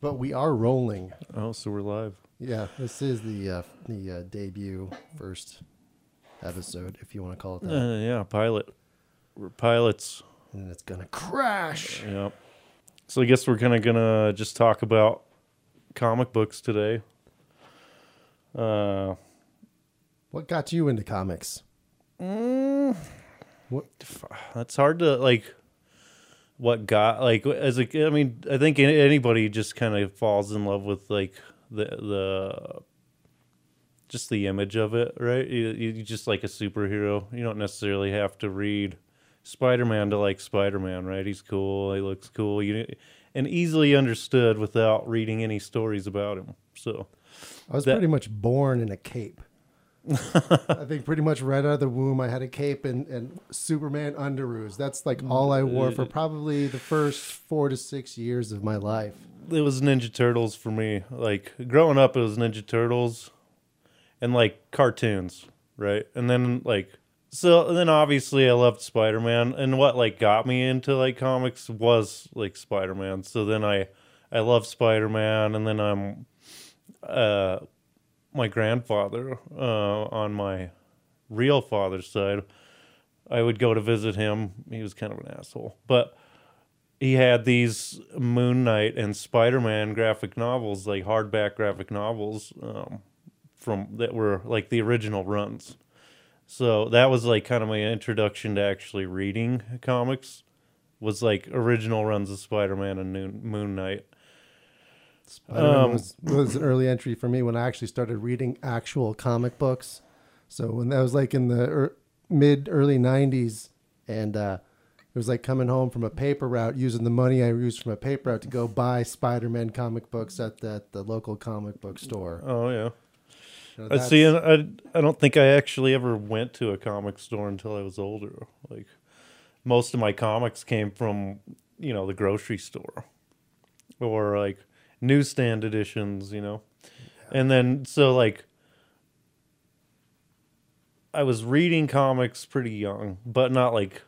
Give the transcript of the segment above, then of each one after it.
But we are rolling. Oh, so we're live. Yeah, this is the uh, the uh, debut first episode, if you want to call it that. Uh, yeah, pilot. We're pilots. and it's gonna crash. Yep. So I guess we're kind of gonna just talk about comic books today. Uh, What got you into comics? mm, What? that's hard to like. What got like as a? I mean, I think anybody just kind of falls in love with like the the just the image of it, right? You, you just like a superhero. You don't necessarily have to read Spider-Man to like Spider-Man, right? He's cool. He looks cool. You and easily understood without reading any stories about him. So I was That- pretty much born in a cape. I think pretty much right out of the womb, I had a cape and, and Superman underoos. That's like all I wore for probably the first four to six years of my life. it was Ninja Turtles for me. Like growing up, it was Ninja Turtles and like cartoons, right? And then like so and then obviously I loved Spider Man, and what like got me into like comics was like Spider Man. So then I I love Spider Man, and then I'm uh my grandfather uh on my real father's side. I would go to visit him. He was kind of an asshole, but he had these Moon Knight and Spider Man graphic novels, like hardback graphic novels, um, from that were like the original runs. So that was like kind of my introduction to actually reading comics. Was like original runs of Spider Man and Moon, Moon Knight. Spider-Man Um, was, was an early entry for me when I actually started reading actual comic books. So when that was like in the er, mid early '90s, and uh, it was like coming home from a paper route, using the money I used from a paper route to go buy Spider-Man comic books at the, at the local comic book store. Oh yeah, You know, I see. and I I don't think I actually ever went to a comic store until I was older. Like most of my comics came from you know the grocery store or like newsstand editions. You know, and then so like I was reading comics pretty young, but not like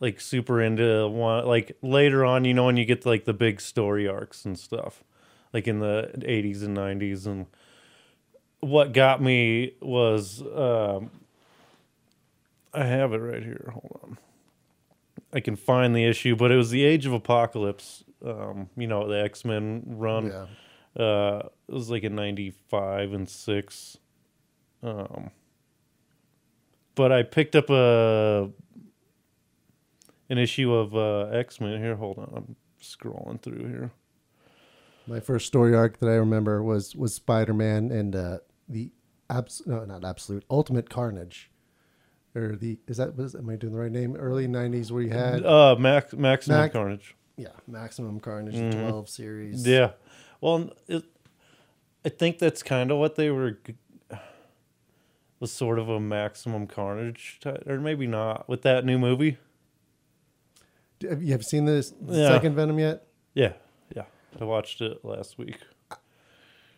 like super into one like later on you know when you get to like the big story arcs and stuff like in the 80s and 90s and what got me was um, I have it right here. Hold on. I can find the issue, but it was the Age of Apocalypse. Um, you know, the X Men run. yeah. Uh, it was like in '95 and six. Um, but I picked up a an issue of uh, X Men. Here, hold on. I'm scrolling through here. My first story arc that I remember was was Spider-Man and uh, the abs no not absolute ultimate carnage, or the is that was am I doing the right name? Early '90s where you had Uh, Max Maximum Mac- Carnage. Yeah Maximum Carnage Mhm. 12 series. Yeah. Well, it, I think that's kind of what they were was sort of a maximum carnage ty- or maybe not with that new movie. Have you have seen this Yeah. second Venom yet? Yeah. Yeah. I watched it last week.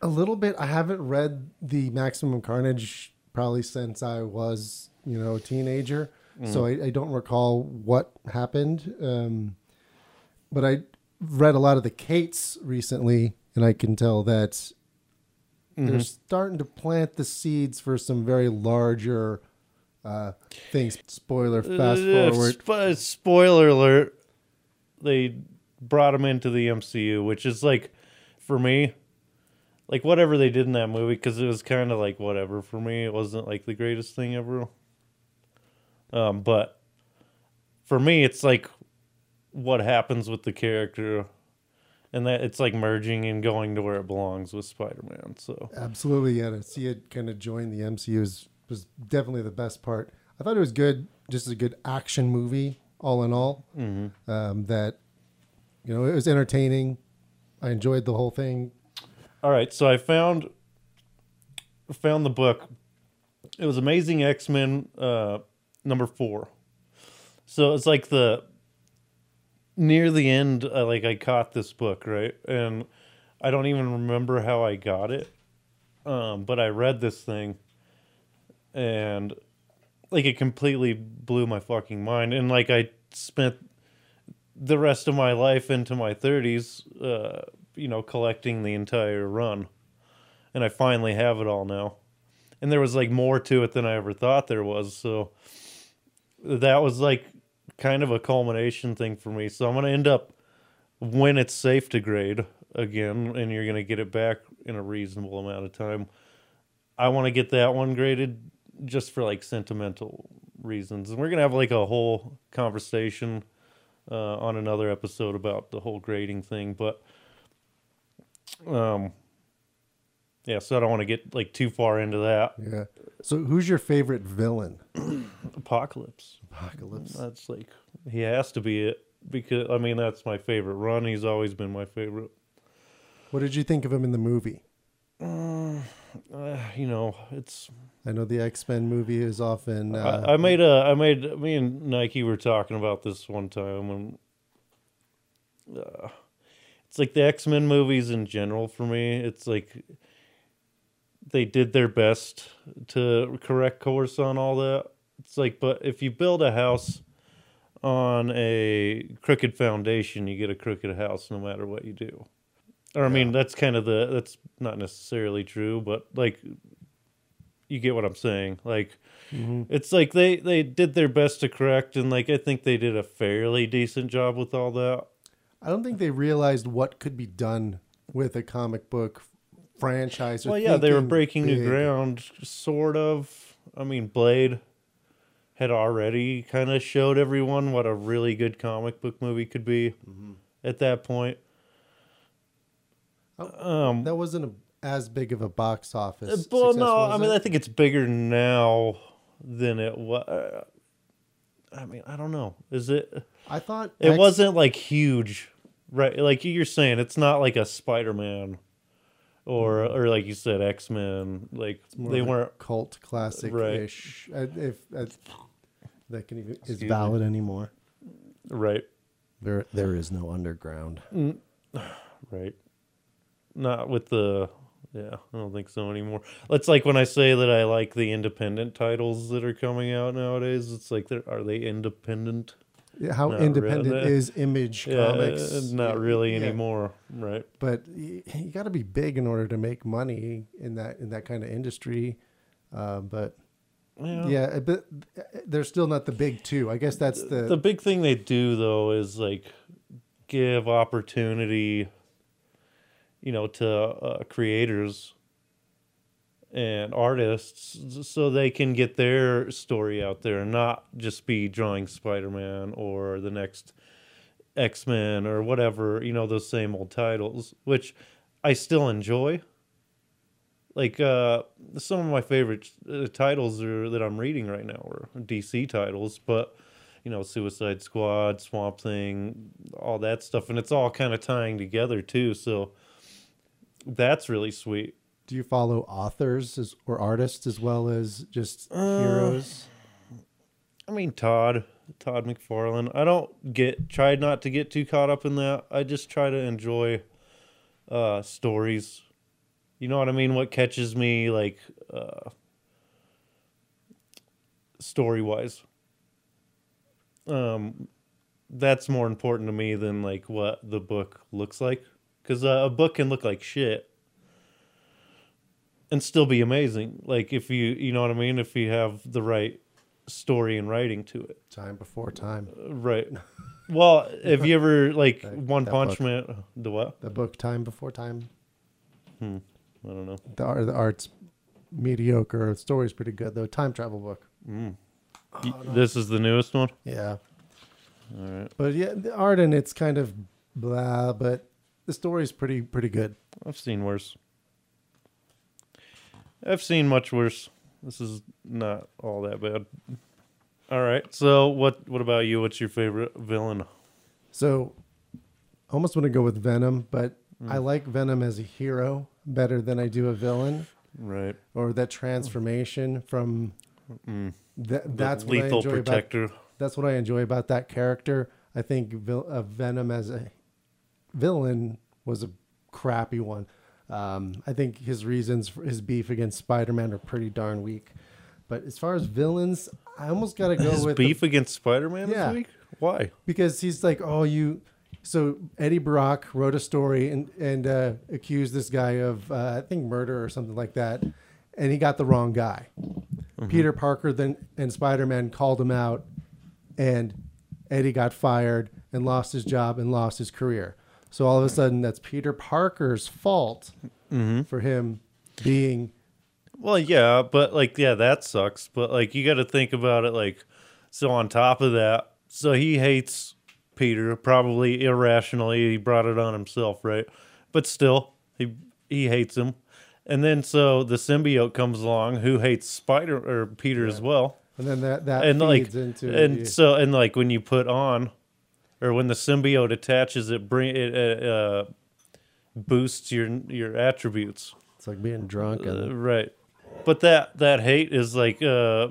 A little bit. I haven't read the Maximum Carnage probably since I was, you know, a teenager. So I, I don't recall what happened. Um, but I read a lot of the Cates recently, and I can tell that they're starting to plant the seeds for some very larger uh, things. Spoiler, fast Uh, forward. sp- spoiler alert. They brought him into the MCU, which is like for me like whatever they did in that movie cuz it was kind of like whatever for me. It wasn't like the greatest thing ever. Um but for me it's like what happens with the character and that it's like merging and going to where it belongs with Spider-Man. So Absolutely, yeah. To see it kind of join the MCU was, was definitely the best part. I thought it was good, just a good action movie, all in all. mhm. Um, that you know, it was entertaining. I enjoyed the whole thing. All right, so I found found the book. It was Amazing X Men uh, number four. So it's like the near the end. I, like I caught this book right, and I don't even remember how I got it. Um, but I read this thing, and like it completely blew my fucking mind. And like I spent the rest of my life into my 30s, uh, you know, collecting the entire run. And I finally have it all now. And there was like more to it than I ever thought there was. So that was like kind of a culmination thing for me. So I'm going to end up when it's safe to grade again and you're going to get it back in a reasonable amount of time. I want to get that one graded just for like sentimental reasons. And we're going to have like a whole conversation uh, on another episode about the whole grading thing, but um yeah, so I don't want to get like too far into that. Yeah. So who's your favorite villain? Apocalypse. Apocalypse. That's like he has to be it because I mean that's my favorite run. He's always been my favorite. What did you think of him in the movie? Uh, you know, it's I know the X Men movie is often. Uh, I, I made a I made me and Nike were talking about this one time and uh, it's like the X Men movies in general for me. It's like they did their best to correct course on all that. It's like, but if you build a house on a crooked foundation, you get a crooked house no matter what you do. Or I mean, that's kind of the that's not necessarily true, but like you get what I'm saying. Like mm-hmm. it's like they they did their best to correct and like I think they did a fairly decent job with all that. I don't think they realized what could be done with a comic book franchise. Well, yeah, they were breaking new ground, sort of. I mean, Blade had already kind of showed everyone what a really good comic book movie could be Mm-hmm. at that point. Um, That wasn't a, as big of a box office. well, success, no, I mean, it? I think it's bigger now than it was. I mean, I don't know. Is it? I thought It X- wasn't like huge, right? Like you're saying, it's not like a Spider Man. Or, or like you said, X Men. Like more they of a weren't cult classic ish. If uh, that can even is Excuse me. valid anymore. right. There, there is no underground. Right. Not with the yeah, I don't think so anymore. It's like when I say that I like the independent titles that are coming out nowadays. It's like are they independent? Yeah, How Not independent really. is Image Yeah, Comics? uh, not really Yeah. anymore. Right. But y- you got to be big in order to make money in that in that kind of industry. Uh, but Yeah. yeah, but they're still not the big two. I guess that's the, The big thing they do though is like give opportunity, you know, to uh, creators and artists so they can get their story out there and not just be drawing Spider-Man or the next X-Men or whatever, you know, those same old titles, which I still enjoy. Like uh some of my favorite uh, titles are that I'm reading right now are DC titles, but you know, Suicide Squad, Swamp Thing, all that stuff, and it's all kind of tying together too. So that's really sweet. Do you follow authors as, or artists as well as just Uh, heroes? I mean, Todd, Todd McFarlane. I don't get try not to get too caught up in that. I just try to enjoy uh, stories. You know what I mean? What catches me, like uh, story wise. Um, that's more important to me than like what the book looks like, because uh, a book can look like shit and still be amazing. Like if you, you know what I mean, if you have the right story and writing to it, Time before time. right? Well, have you ever like That- One that Punch book. Man? The what? The book Time Before Time. Hmm. I don't know. The, art, the art's mediocre. The story's pretty good though. Time travel book. Y- This is the newest one. Yeah. All right, But yeah, the art in it's kind of blah, but the story's pretty pretty good. I've seen worse. I've seen much worse. This is not all that bad. All right. So what? What about you? What's your favorite villain? So I almost want to go with Venom, but Hmm. I like Venom as a hero better than I do a villain Right. or that transformation from Mm. that The that's what I lethal enjoy about protector. that's what I enjoy about that character. I think vil- uh, Venom as a villain was a crappy one. Um, I think his reasons for his beef against Spider-Man are pretty darn weak. But as far as villains, I almost got to go His with beef against Spider-Man Yeah. this week. Why? because he's like, oh, you. So Eddie Brock wrote a story and and uh, accused this guy of uh, I think murder or something like that, and he got the wrong guy. Peter Parker then and Spider Man called him out, and Eddie got fired and lost his job and lost his career. So all of a sudden, that's Peter Parker's fault mm-hmm. for him being Well, yeah, but like, yeah, that sucks. But like, you got to think about it. Like, so on top of that, so he hates Peter probably irrationally. He brought it on himself, right? But still, he he hates him. And then so the symbiote comes along, who hates Spider or Peter as well. and then that that and like feeds into and the- so and like when you put on or when the symbiote attaches it bring it uh, uh boosts your your attributes. It's like being drunk and Uh, right. But that that hate is like uh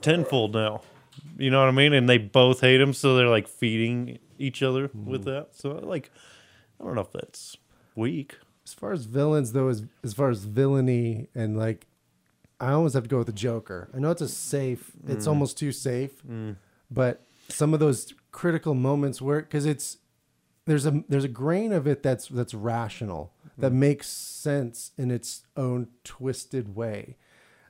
tenfold now. You know what i mean? And they both hate him so they're like feeding each other with Mm-hmm. that. So like i don't know if that's weak. As far as villains though as as far as villainy and like i almost have to go with the joker. I know it's a safe it's almost too safe but some of those critical moments where because it's there's a there's a grain of it that's that's rational that makes sense in its own twisted way.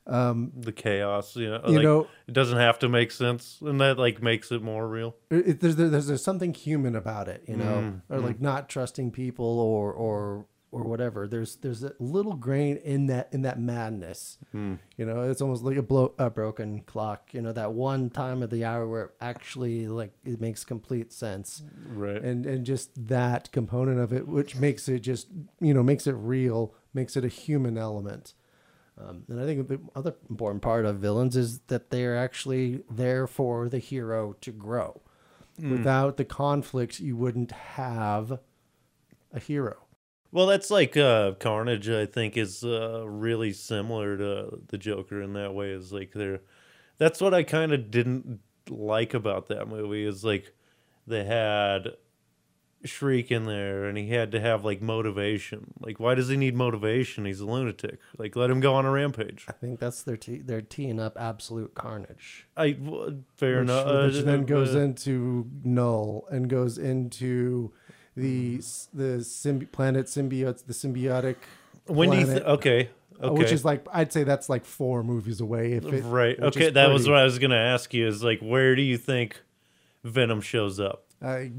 Um the chaos you know You like, know- it doesn't have to make sense and that like makes it more real. It, there's, there's there's something human about it, you know, Mm, or like not trusting people or or or whatever. There's there's a little grain in that in that madness. Mm. You know, it's almost like a blow a broken clock. You know, that one time of the hour where it actually like it makes complete sense, right and and just that component of it, which makes it just you know makes it real, makes it a human element. Um, and I think the other important part of villains is that they're actually there for the hero to grow. Without the conflicts, you wouldn't have a hero. Well, that's like uh, Carnage. I think is uh, really similar to the Joker in that way. Is like they're. That's what I kind of didn't like about that movie. Is like they had Shriek in there, and he had to have like motivation. Like, why does he need motivation? He's a lunatic. Like, let him go on a rampage. I think that's their te- they're teeing up absolute carnage, I w- fair which, enough. which Uh, then goes uh, into Knull and goes into the the symbi- planet symbiotes, the symbiotic. When do you? Th- planet, okay. uh, Okay. Which is like I'd say that's like four movies away. If it, right. Okay. That was what I was gonna ask you. Is like, where do you think Venom shows up? I,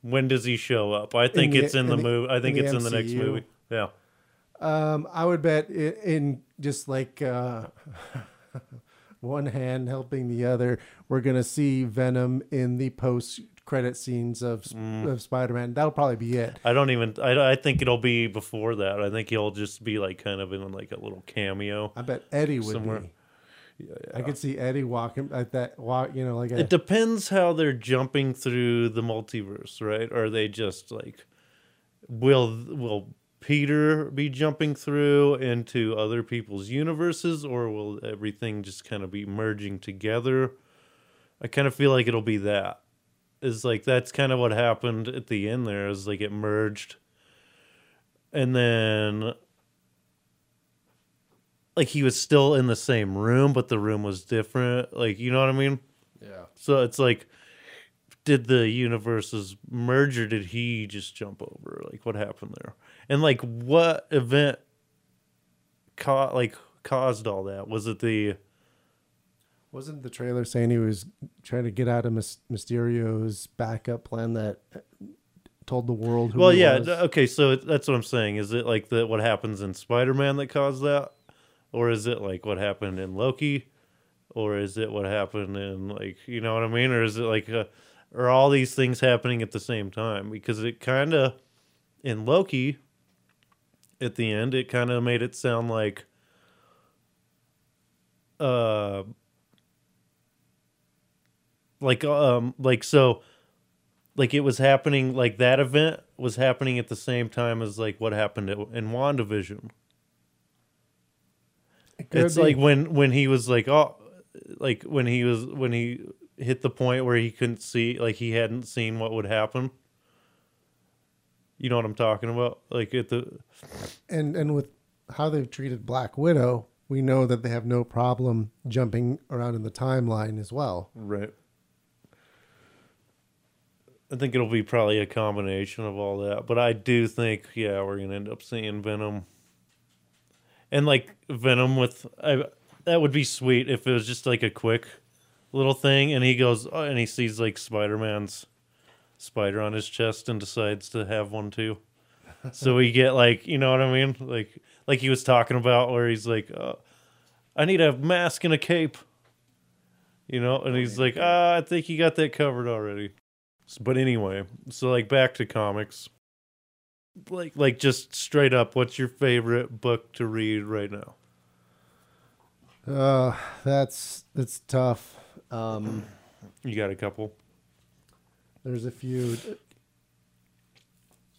When does he show up? I think the- it's in, the, in the- movie. I think in the it's in the next movie. Yeah. Um, I would bet in, in just like uh, one hand helping the other, we're gonna see Venom in the post-credit scenes of Mm. of Spider-Man. That'll probably be it. I don't even. I, I think it'll be before that. I think he'll just be like kind of in like a little cameo. I bet Eddie would Somewhere. be. I could see Eddie walking like that. Walk, you know, like a, It depends how they're jumping through the multiverse, right? Or are they just like will will Peter be jumping through into other people's universes, or will everything just kind of be merging together? I kind of feel like it'll be that. Is like that's kind of what happened at the end there. Is like it merged, and then like he was still in the same room, but the room was different. Like you know what I mean? yeah. So it's like, did the universes merge or did he just jump over? Like, what happened there? And like, what event ca- like caused all that? Was it the Wasn't the trailer saying he was trying to get out of Mysterio's backup plan that uh, told the world who well? Yeah. was? Okay. So that's what I'm saying. Is it like the what happens in Spider Man that caused that, or is it like what happened in Loki, or is it what happened in like you know what I mean, or is it like uh are all these things happening at the same time? Because it kind of in Loki at the end, it kind of made it sound like uh like um like so like it was happening like that event was happening at the same time as like what happened in WandaVision. It It's be. like when when he was like oh like when he was when he hit the point where he couldn't see like he hadn't seen what would happen. You know what I'm talking about? Like at the and and with how they've treated Black Widow, we know that they have no problem jumping around in the timeline as well. right. I think it'll be probably a combination of all that. But I do think, yeah, we're gonna end up seeing Venom. And like Venom with I that would be sweet if it was just like a quick little thing and he goes oh, and he sees like Spider-Man's spider on his chest and decides to have one too. so we get like, you know what I mean? Like like he was talking about where he's like, uh, I need a mask and a cape. You know, and he's like, ah, I think he got that covered already. But anyway, so like back to comics. Like like just straight up, what's your favorite book to read right now? Uh, that's that's tough. Um, You got a couple? there's a few.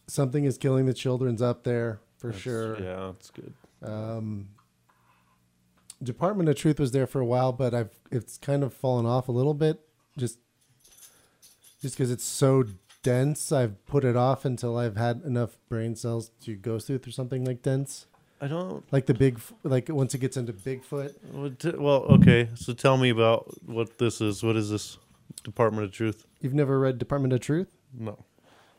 Something is killing the children's up there for That's- sure. Yeah, that's good. Um, Department of Truth was there for a while, but I've it's kind of fallen off a little bit. Just just because it's so dense, I've put it off until I've had enough brain cells to go through through something like dense, I don't like the big, like once it gets into Bigfoot. well, okay. So tell me about what this is. What is this? Department of Truth? You've never read Department of Truth, No.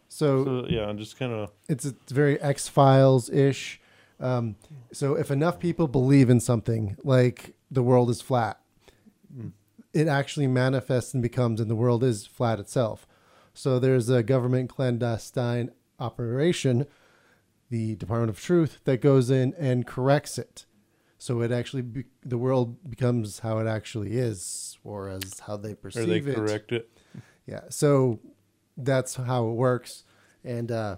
so So yeah, I'm just kind of it's it's very X Files ish. Um, so if enough people believe in something like the world is flat, it actually manifests and becomes, and the world is flat itself. So there's a government clandestine operation, the Department of Truth, that goes in and corrects it. So it actually be, the world becomes how it actually is, or as how they or perceive they it. correct it. Yeah, so that's how it works. And uh,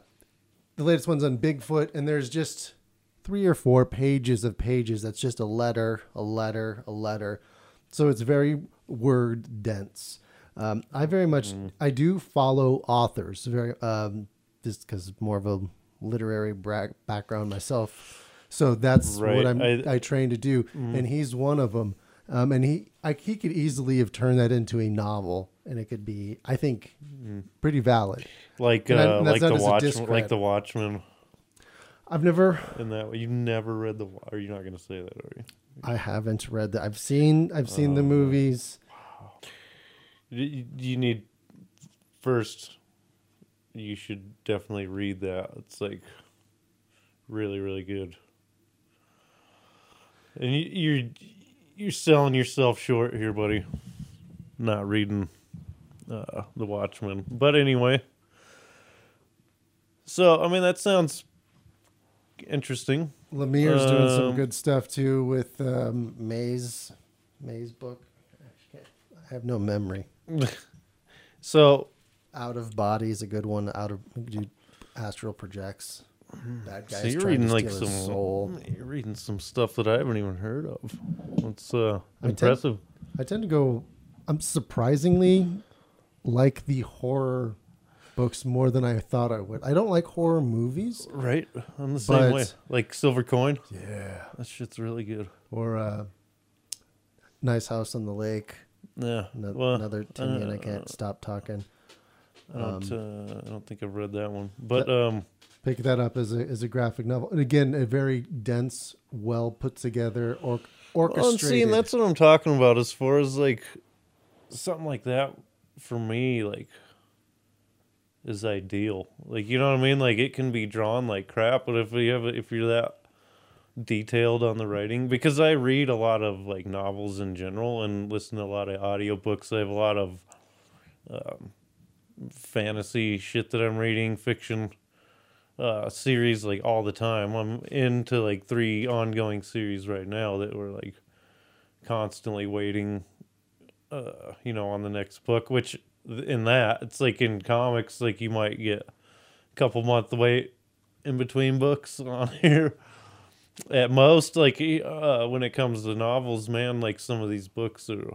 the latest one's on Bigfoot, and there's just three or four pages of pages. That's just a letter, a letter, a letter. So it's very word dense. Um, I very much I do follow authors very um, just because more of a literary bra- background myself. So that's Right, what I'm I- I, train to do, and he's one of them. Um, and he I, he could easily have turned that into a novel, and it could be I think pretty valid. Like And uh, and like the watch, like the Watchmen. I've never In that way. you never read the. Are you not going to say that? Are you? I haven't read that. I've seen I've seen the movies. You, you need first. You should definitely read that. It's like really, really good. And you, you're you're selling yourself short here, buddy. Not reading uh, the Watchmen, but anyway. So I mean that sounds interesting. Lemire's doing some Um, good stuff too with um, Maze Maze book. I have no memory. So Out of Body is a good one. Out of do astral projects. Bad Mm-hmm. So you're reading like some soul. You're reading some stuff that I haven't even heard of. It's uh I tend- impressive. I tend to go. I'm surprisingly like the horror books more than I thought I would. I don't like horror movies. Right? I'm the same way. Like Silver Coin. Yeah. That shit's really good. Or uh, Nice House on the Lake. Yeah. Ano- well, Another Tinian. I uh, can't stop talking. I don't, um, uh, I don't think I've read that one. But um Pick that up as a as a graphic novel, and again, a very dense, well put together, or well, orchestrated. see, and that's what I'm talking about as far as like something like that for me, like is ideal. Like you know what I mean? Like it can be drawn like crap, but if you have if you're that detailed on the writing because I read a lot of like novels in general and listen to a lot of audiobooks. I have a lot of um, fantasy shit that I'm reading, fiction uh series like all the time. I'm into like three ongoing series right now that we're like constantly waiting uh you know on the next book which in that it's like in comics like you might get a couple month wait in between books on here at most like uh when it comes to novels man like some of these books are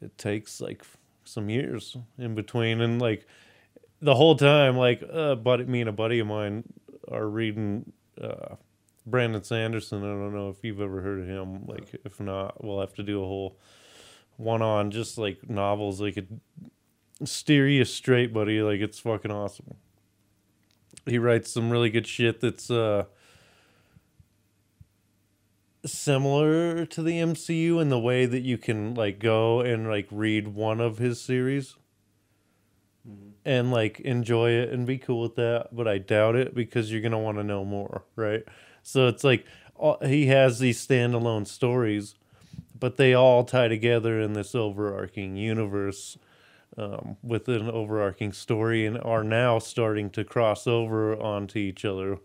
it takes like some years in between and like the whole time like uh buddy me and a buddy of mine are reading uh Brandon Sanderson. I don't know if you've ever heard of him. Like, if not, we'll have to do a whole one on just like novels. Like, it steer you straight, buddy. Like, it's fucking awesome. He writes some really good shit that's uh similar to the MCU in the way that you can like go and like read one of his series and like enjoy it and be cool with that. But I doubt it because you're gonna want to know more, right? So it's like all, he has these standalone stories, but they all tie together in this overarching universe um, with an overarching story and are now starting to cross over onto each other.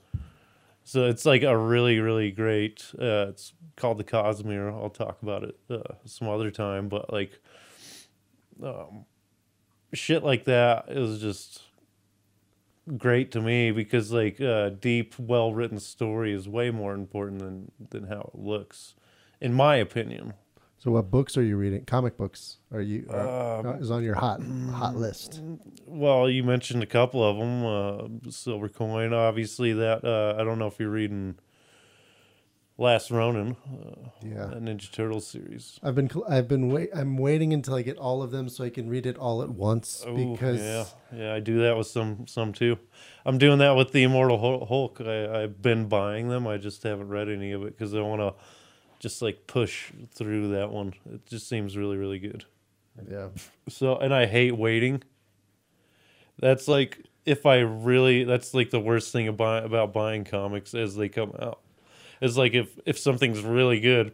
So it's like a really, really great. Uh, it's called the Cosmere. I'll talk about it uh, some other time, but like, um, shit like that is just great to me because like uh, deep, well written story is way more important than than how it looks, in my opinion. So, what books are you reading? Comic books are you are, Um, is on your hot hot list? Well, you mentioned a couple of them. Uh, Silver Coin, obviously. That uh, I don't know if you're reading Last Ronin, uh, Yeah, Ninja Turtles series. I've been I've been wait I'm waiting until I get all of them so I can read it all at once Ooh, because yeah, yeah, I do that with some some too. I'm doing that with the Immortal Hulk. I, I've been buying them. I just haven't read any of it because I want to just like push through that one. It just seems really really good. yeah. So, and I hate waiting. That's like if I really that's like the worst thing about about buying comics as they come out. It's like if if something's really good,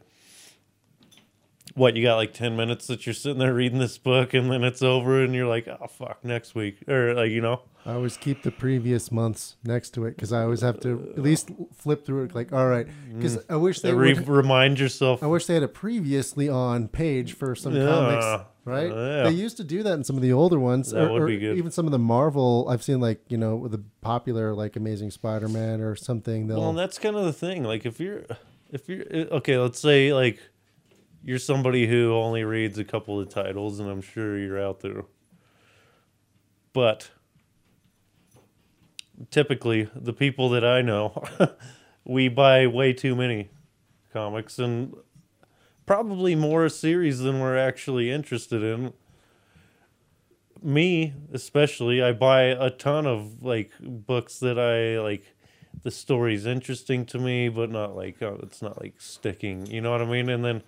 what you got like 10 minutes that you're sitting there reading this book and then it's over and you're like, "Oh fuck, next week." Or like, you know. I always keep the previous months next to it because I always have to at least flip through it. Like, all right, because I wish they Re- would, remind yourself I wish they had a previously on page for some Yeah. comics, right? Yeah. They used to do that in some of the older ones, That or, would be good. even some of the Marvel. I've seen like you know the popular like Amazing Spider-Man or something. They'll Well, and that's kind of the thing. Like if you're if you're uh, okay, let's say like you're somebody who only reads a couple of titles and I'm sure you're out there. But typically the people that I know we buy way too many comics and probably more series than we're actually interested in. Me, especially, I buy a ton of like books that I like the story's interesting to me, but not like uh, it's not like sticking. You know what I mean? And then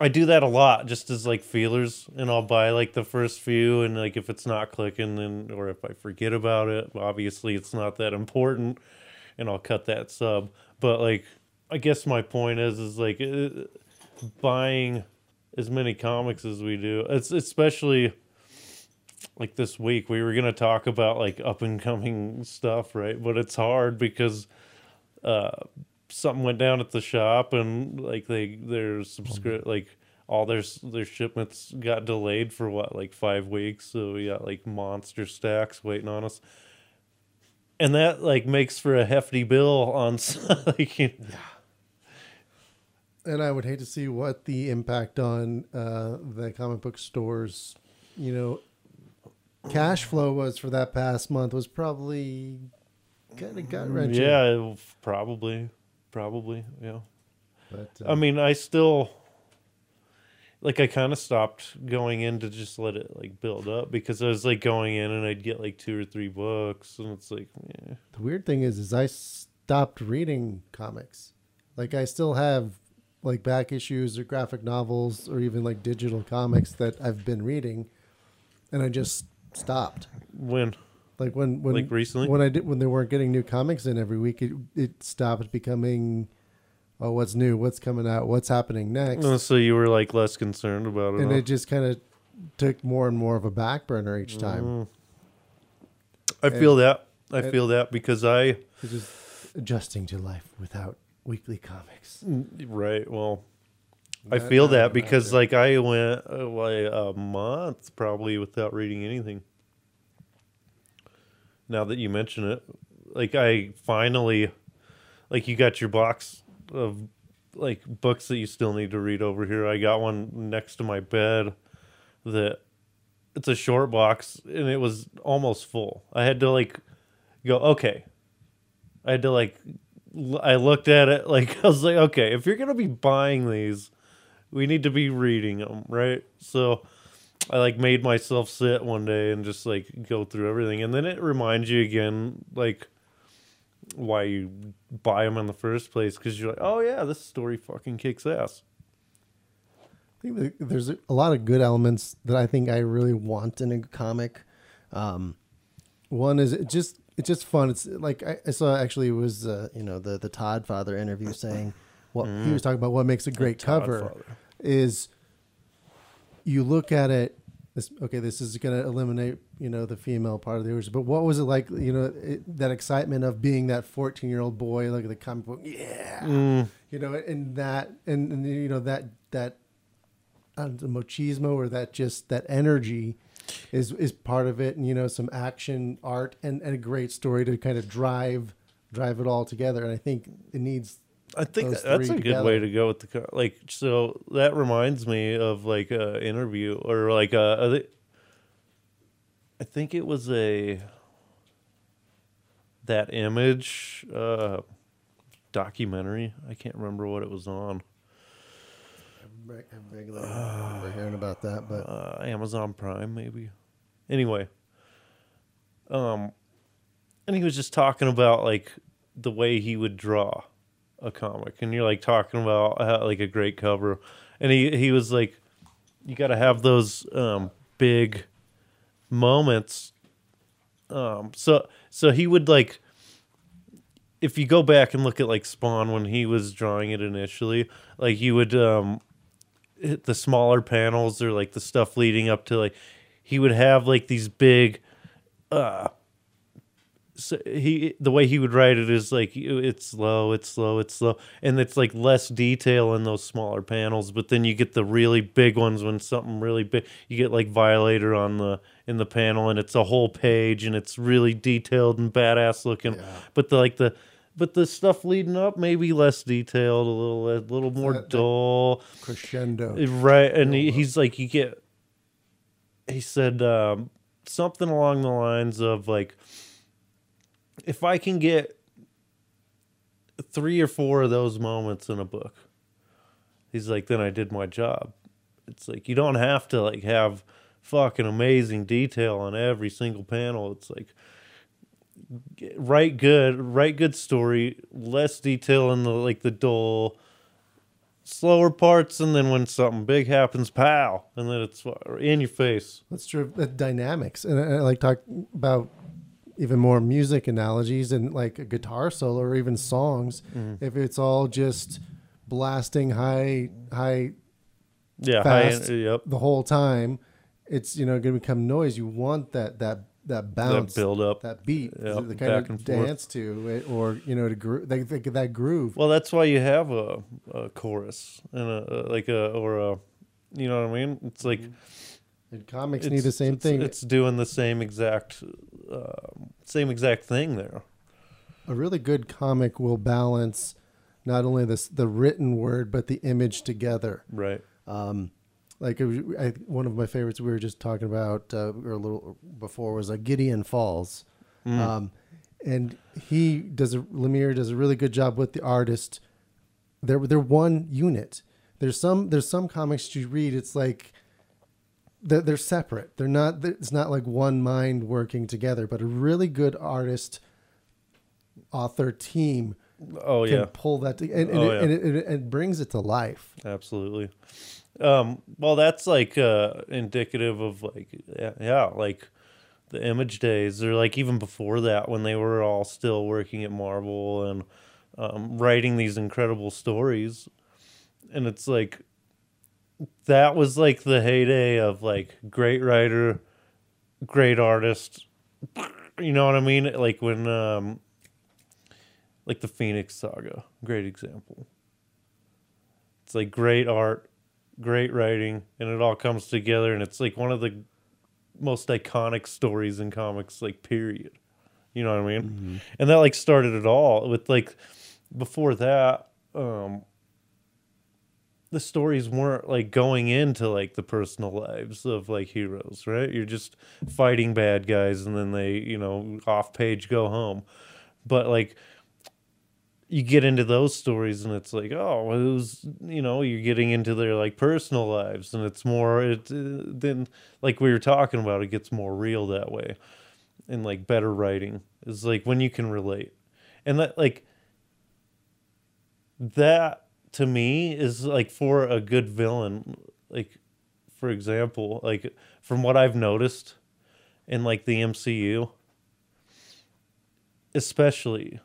I do that a lot, just as like feelers, and I'll buy like the first few, and like if it's not clicking, then or if I forget about it, obviously it's not that important, and I'll cut that sub. But like, I guess my point is, is like uh, buying as many comics as we do. It's especially like this week we were gonna talk about like up and coming stuff, right? But it's hard because uh something went down at the shop and like they their subscript like all their their shipments got delayed for what like five weeks, so we got like monster stacks waiting on us. And that like makes for a hefty bill on s- like you and I would hate to see what the impact on uh, the comic book stores, you know, cash flow was for that past month was probably kind of gut wrenching. yeah, probably, probably, yeah. but I uh, mean, I still like I kind of stopped going in to just let it like build up because I was like going in and I'd get like two or three books and it's like yeah. the weird thing is, is I stopped reading comics. Like I still have like back issues or graphic novels or even like digital comics that I've been reading, and I just stopped. when Like when when Like recently? when I did when they weren't getting new comics in every week, it it stopped becoming, oh, what's new? What's coming out? What's happening next? Oh, so you were like less concerned about it. and huh? it just kind of took more and more of a back burner each time. Mm. I feel that. I feel that because I just adjusting to life without weekly comics. right. Well, I feel that that because like I went uh, like a month probably without reading anything. Now that you mention it, like I finally, like you got your box of like books that you still need to read over here. I got one next to my bed that it's a short box and it was almost full. I had to like go okay. I had to like I looked at it like I was like okay, if you're going to be buying these, we need to be reading them, right? So I like made myself sit one day and just like go through everything and then it reminds you again like why you buy them in the first place cuz you're like, "Oh yeah, this story fucking kicks ass." I think there's a lot of good elements that I think I really want in a comic. Um, one is it just it's just fun. It's like I, I saw actually it was uh, you know the the Todd Father interview saying what he was talking about. What makes a great cover Father. is you look at it. This, okay, this is going to eliminate you know the female part of the origin. But what was it like? You know it, that excitement of being that fourteen year old boy, look at the comic book, yeah, Mm. you know, and that and, and you know that that uh, the machismo or that just that energy is is part of it and you know some action art and, and a great story to kind of drive drive it all together and i think it needs I think that, that's a three good way to go with the like. So that reminds me of like a interview or like a. I think it was a that image uh, documentary. I can't remember what it was on. i'm regularly remember hearing about that but uh, Amazon Prime, maybe. Anyway, um, and he was just talking about like the way he would draw a comic, and you're like talking about like a great cover, and he he was like, you got to have those um, big moments. Um, so so he would like. If you go back and look at like Spawn when he was drawing it initially, like you would um hit the smaller panels or like the stuff leading up to like he would have like these big uh so he the way he would write it is like it's slow it's slow it's slow and it's like less detail in those smaller panels but then you get the really big ones when something really big you get like violator on the in the panel and it's a whole page and it's really detailed and badass looking but the like the but the stuff leading up maybe less detailed a little a little more that- that- dull. crescendo? Right and he, he's like you get he said um, something along the lines of like if i can get three or four of those moments in a book he's like then i did my job it's like you don't have to like have fucking amazing detail on every single panel it's like write good write good story less detail in the like the dull slower parts and then when something big happens pow and then it's uh, in your face That's true. The dynamics, and I like talk about even more music analogies and like a guitar solo or even songs. Mm-hmm. If it's all just blasting high, high yeah Fast. high, yep the whole time, it's you know going to become noise. You want that that that bounce, that build up that beat, Yep, the kind of and forth. dance to it, or you know to gro- like, like that groove. well that's why you have a, a chorus and a, like a or a you know what i mean it's like and comics need the same it's- thing. it's doing the same exact uh, same exact thing there a really good comic will balance not only this the written word but the image together. right Um, like I, one of my favorites we were just talking about uh, or a little before was a Gideon Falls, um, and he does a Lemire does a really good job with the artist. They're they're one unit. There's some there's some comics you read. It's like they're, they're separate. They're not. It's not like one mind working together. But a really good artist, author team oh can yeah pull that to, and, and, Oh, it, yeah. and it, it, it brings it to life. absolutely um well that's like uh indicative of like yeah, yeah like the image days or like even before that when they were all still working at marvel and um, writing these incredible stories and it's like that was like the heyday of like great writer great artist you know what i mean like when um like the phoenix saga great example it's like great art, great writing, and it all comes together, and it's like one of the most iconic stories in comics, like period. You know what I mean? And that like started it all with like before that, um the stories weren't like going into like the personal lives of like heroes, right? You're just fighting bad guys and then they, you know, off page go home. But like you get into those stories and it's like oh it was you know you're getting into their like personal lives and it's more it uh, then like we were talking about it gets more real that way and like better writing is like when you can relate and that like that to me is like for a good villain like for example, like from what I've noticed in like the MCU, especially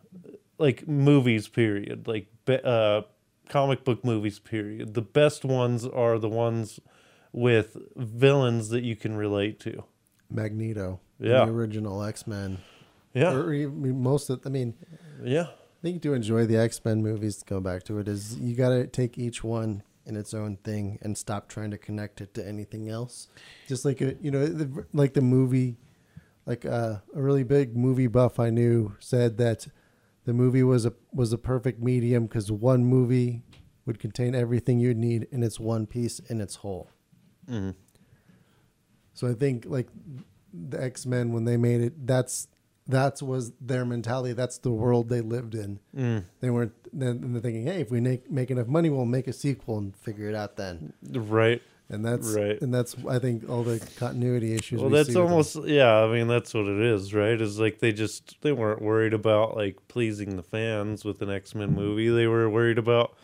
like movies period, like uh comic book movies period. The best ones are the ones with villains that you can relate to. Magneto. Yeah. The original X Men. Yeah. Or most of, I mean, Yeah. I think to enjoy the X Men movies, to go back to it, is you got to take each one in its own thing and stop trying to connect it to anything else. Just like a, you know, the, like the movie, like uh, a really big movie buff I knew said that the movie was a was a perfect medium because one movie would contain everything you'd need in its one piece in its whole. Mhm. So I think like the X Men when they made it, that's that's was their mentality. That's the world they lived in. Mm. They weren't then they're thinking, hey, if we make make enough money, we'll make a sequel and figure it out then. Right. And that's Right. and that's I think all the continuity issues. Well, we that's almost yeah. I mean, that's what it is, right? Is like they just they weren't worried about like pleasing the fans with an X Men movie. They were worried about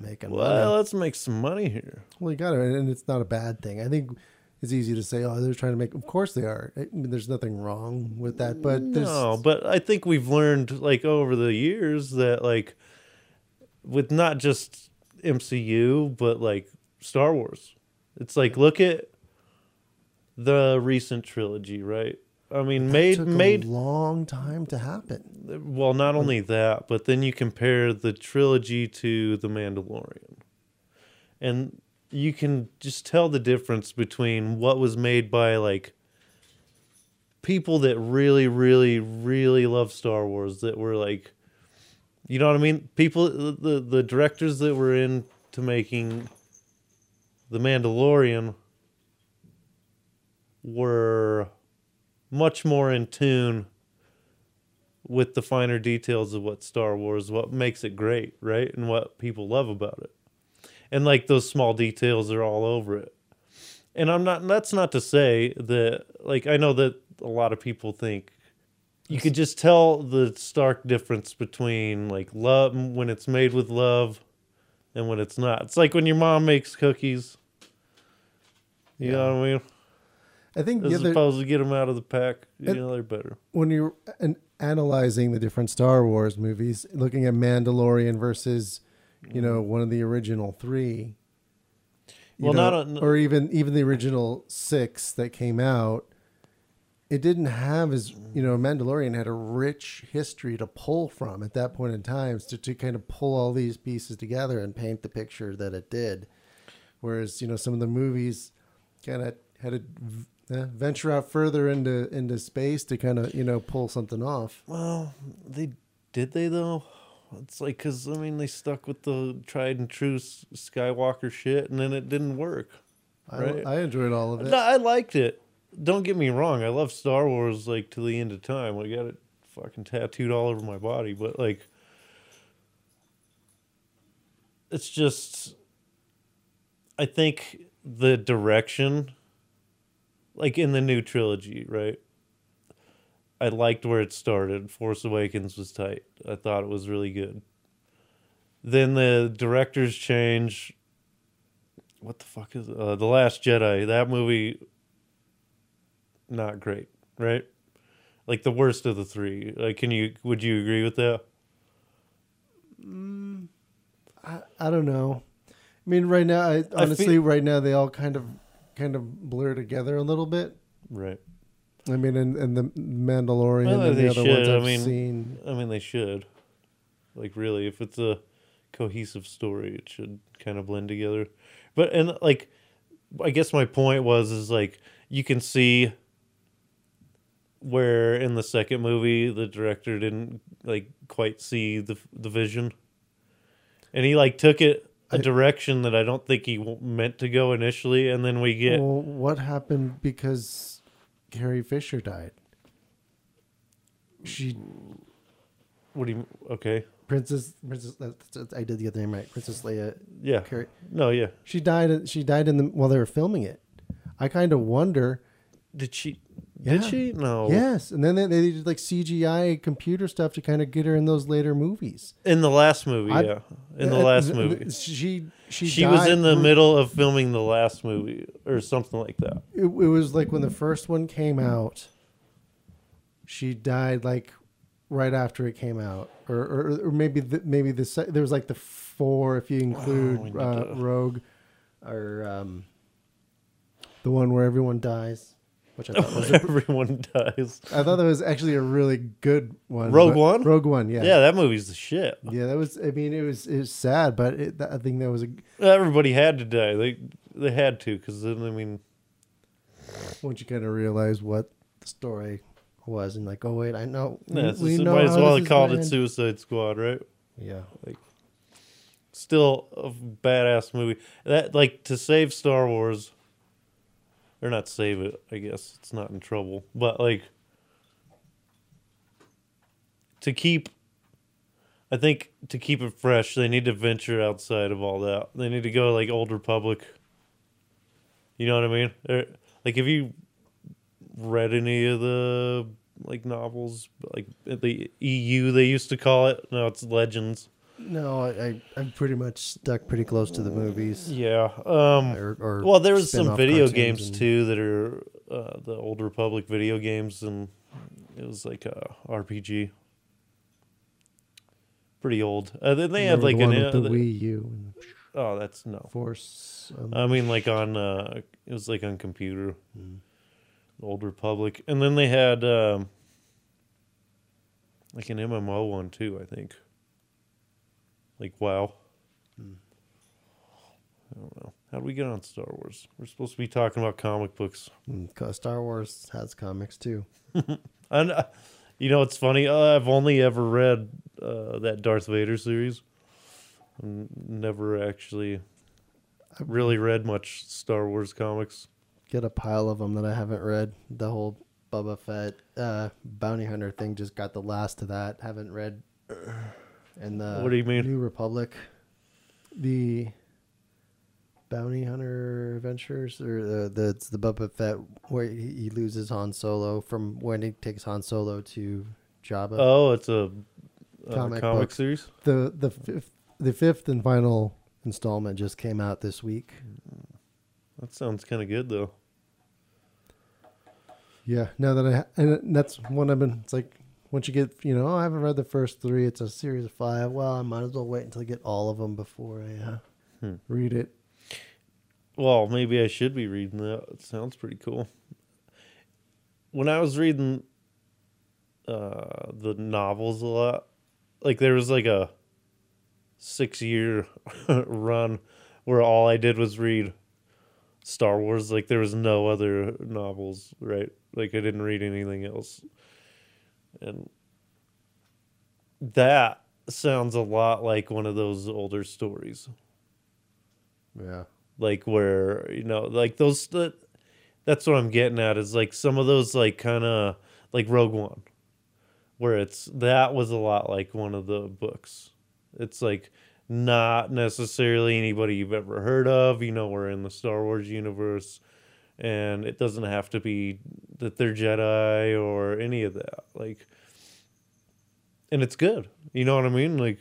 making well, money. let's make some money here. Well, you got it, and it's not a bad thing. I think it's easy to say, oh, they're trying to make. Of course they are. I mean, there's nothing wrong with that, but there's No, but I think we've learned like over the years that like with not just MCU but like Star Wars. It's like look at the recent trilogy, right? I mean, made took made a long time to happen. well, not only that, but then you compare the trilogy to The Mandalorian. And you can just tell the difference between what was made by like people that really really really love Star Wars that were like you know what I mean? People the the directors that were into making The Mandalorian were much more in tune with the finer details of what Star Wars, what makes it great, right? And what people love about it. And like those small details are all over it. And I'm not that's not to say that like I know that a lot of people think you could just tell the stark difference between like love when it's made with love and when it's not. It's like when your mom makes cookies. You know what I mean? I think As other opposed to get them out of the pack, you It- know, they're better. when you're an, analyzing the different Star Wars movies, looking at Mandalorian versus, you know, one of the original three. Well, know, not or even even the original six that came out. It didn't have as you know, Mandalorian had a rich history to pull from at that point in time to, to kind of pull all these pieces together and paint the picture that it did. Whereas you know some of the movies kind of had to uh, venture out further into into space to kind of you know pull something off. Well, they did they though? It's like because I mean they stuck with the tried and true Skywalker shit, and then it didn't work. Right. I, I enjoyed all of it. No, I liked it. Don't get me wrong. I love Star Wars like to the end of time. I got it fucking tattooed all over my body, but like, it's just. I think the direction, like in the new trilogy, right? I liked where it started. Force Awakens was tight. I thought it was really good. Then the director's change. What the fuck is? Uh, the Last Jedi? That movie. Not great, right? Like the worst of the three. Like, can you? Would you agree with that? I, I don't know. I mean, right now, I honestly, feel- right now, they all kind of kind of blur together a little bit. Right. I mean, and, and the Mandalorian Well, and the other ones should. I I've mean- seen. I mean, they should. Like, really, if it's a cohesive story, it should kind of blend together. But and like, I guess my point was is like you can see where in the second movie the director didn't like quite see the the vision, and he like took it a I- direction that I don't think he meant to go initially, and then we get Well, what happened because Carrie Fisher died? She what do you okay Princess Princess. I did the other name right. Princess Leia. yeah Carrie. no yeah She died. She died in the while they were filming it. I kind of wonder. did she Did she? No. Yes, and then they, they did like CGI computer stuff to kind of get her in those later movies. In the last movie, I- yeah. In the last movie. she she She was died- in the middle of filming the last movie or something like that. It, it was like when the first one came out. She died like right after it came out, or or, or maybe the, maybe the se- there was like the four if you we include need uh, to- Rogue, or um, the one where everyone dies, which I thought was a, Everyone dies. I thought that was actually a really good one. Rogue but- One? Rogue One, yeah. Yeah. that movie's the shit. Yeah, that was. I mean, it was it was sad, but it, I think that was a. Everybody had to die. They they had to because then I mean Once you kind of realize what the story was, and like, oh wait, I know. we- yeah, it's we know might as well have called it. Suicide Squad, right? Yeah, Like, Still a badass movie. That like to save Star Wars, or not save it. I guess it's not in trouble, but like to keep. I think to keep it fresh, they need to venture outside of all that. They need to go like Old Republic. You know what I mean? Like, have you read any of the like novels, like the EU they used to call it? No, it's Legends. No, I, I I'm pretty much stuck pretty close to the movies. Yeah. Um. Or, or Well, there was some video games and- too that are uh, the Old Republic video games, and it was like a RPG. Pretty old. Uh, then they had like the an. Uh, the Wii U and oh, that's no. Force. Um, I mean, like on. Uh, it was like on computer. Mm. Old Republic, and then they had um, like an MMO one too. I think. Like WoW. Hmm. I don't know. How do we get on Star Wars? We're supposed to be talking about comic books. mm, 'cause Star Wars has comics too. And uh, you know, it's funny. Uh, I've only ever read uh, that Darth Vader series. N- Never actually really read much Star Wars comics. Get a pile of them that I haven't read. The whole Boba Fett uh, bounty hunter thing just got the last of that. Haven't read. And the What do you mean? New Republic, the bounty hunter adventures, or the the the Boba Fett where he, loses Han Solo from when he takes Han Solo to Jabba. Oh, it's a, a Comic comic, series. the the fifth the fifth and final installment just came out this week. Hmm. That sounds kind of good though. Yeah, now that I ha- and that's one I've been. It's like once you get you know, oh, I haven't read the first three. It's a series of five. Well, I might as well wait until I get all of them before I uh, Hmm. read it. Well, maybe I should be reading that. It sounds pretty cool. When I was reading uh, the novels a lot, like there was like a six year run where all I did was read Star Wars. Like there was no other novels, right? Like I didn't read anything else. And that sounds a lot like one of those older stories. Yeah, like where you know like those that that's what i'm getting at is like some of those like kind of like rogue one where it's that was a lot like one of the books. It's like not necessarily anybody you've ever heard of you know we're in the star wars universe and it doesn't have to be that they're jedi or any of that like and it's good you know what i mean like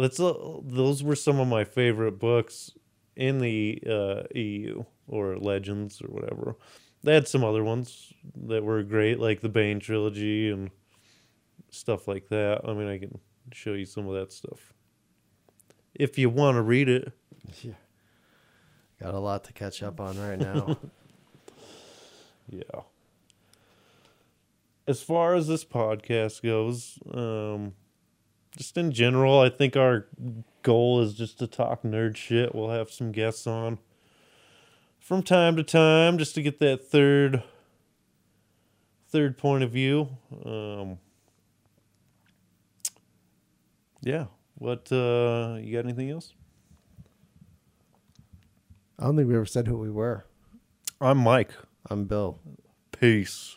that's uh, those were some of my favorite books in the uh, EU or Legends or whatever. They had some other ones that were great, like the Bane trilogy and stuff like that. I mean, I can show you some of that stuff if you want to read it. yeah. Got a lot to catch up on right now. Yeah. As far as this podcast goes, um, just in general, I think our goal is just to talk nerd shit. We'll have some guests on from time to time just to get that third third point of view. Um, yeah. What uh you got anything else? I don't think we ever said who we were. I'm Mike. I'm Bill. Peace.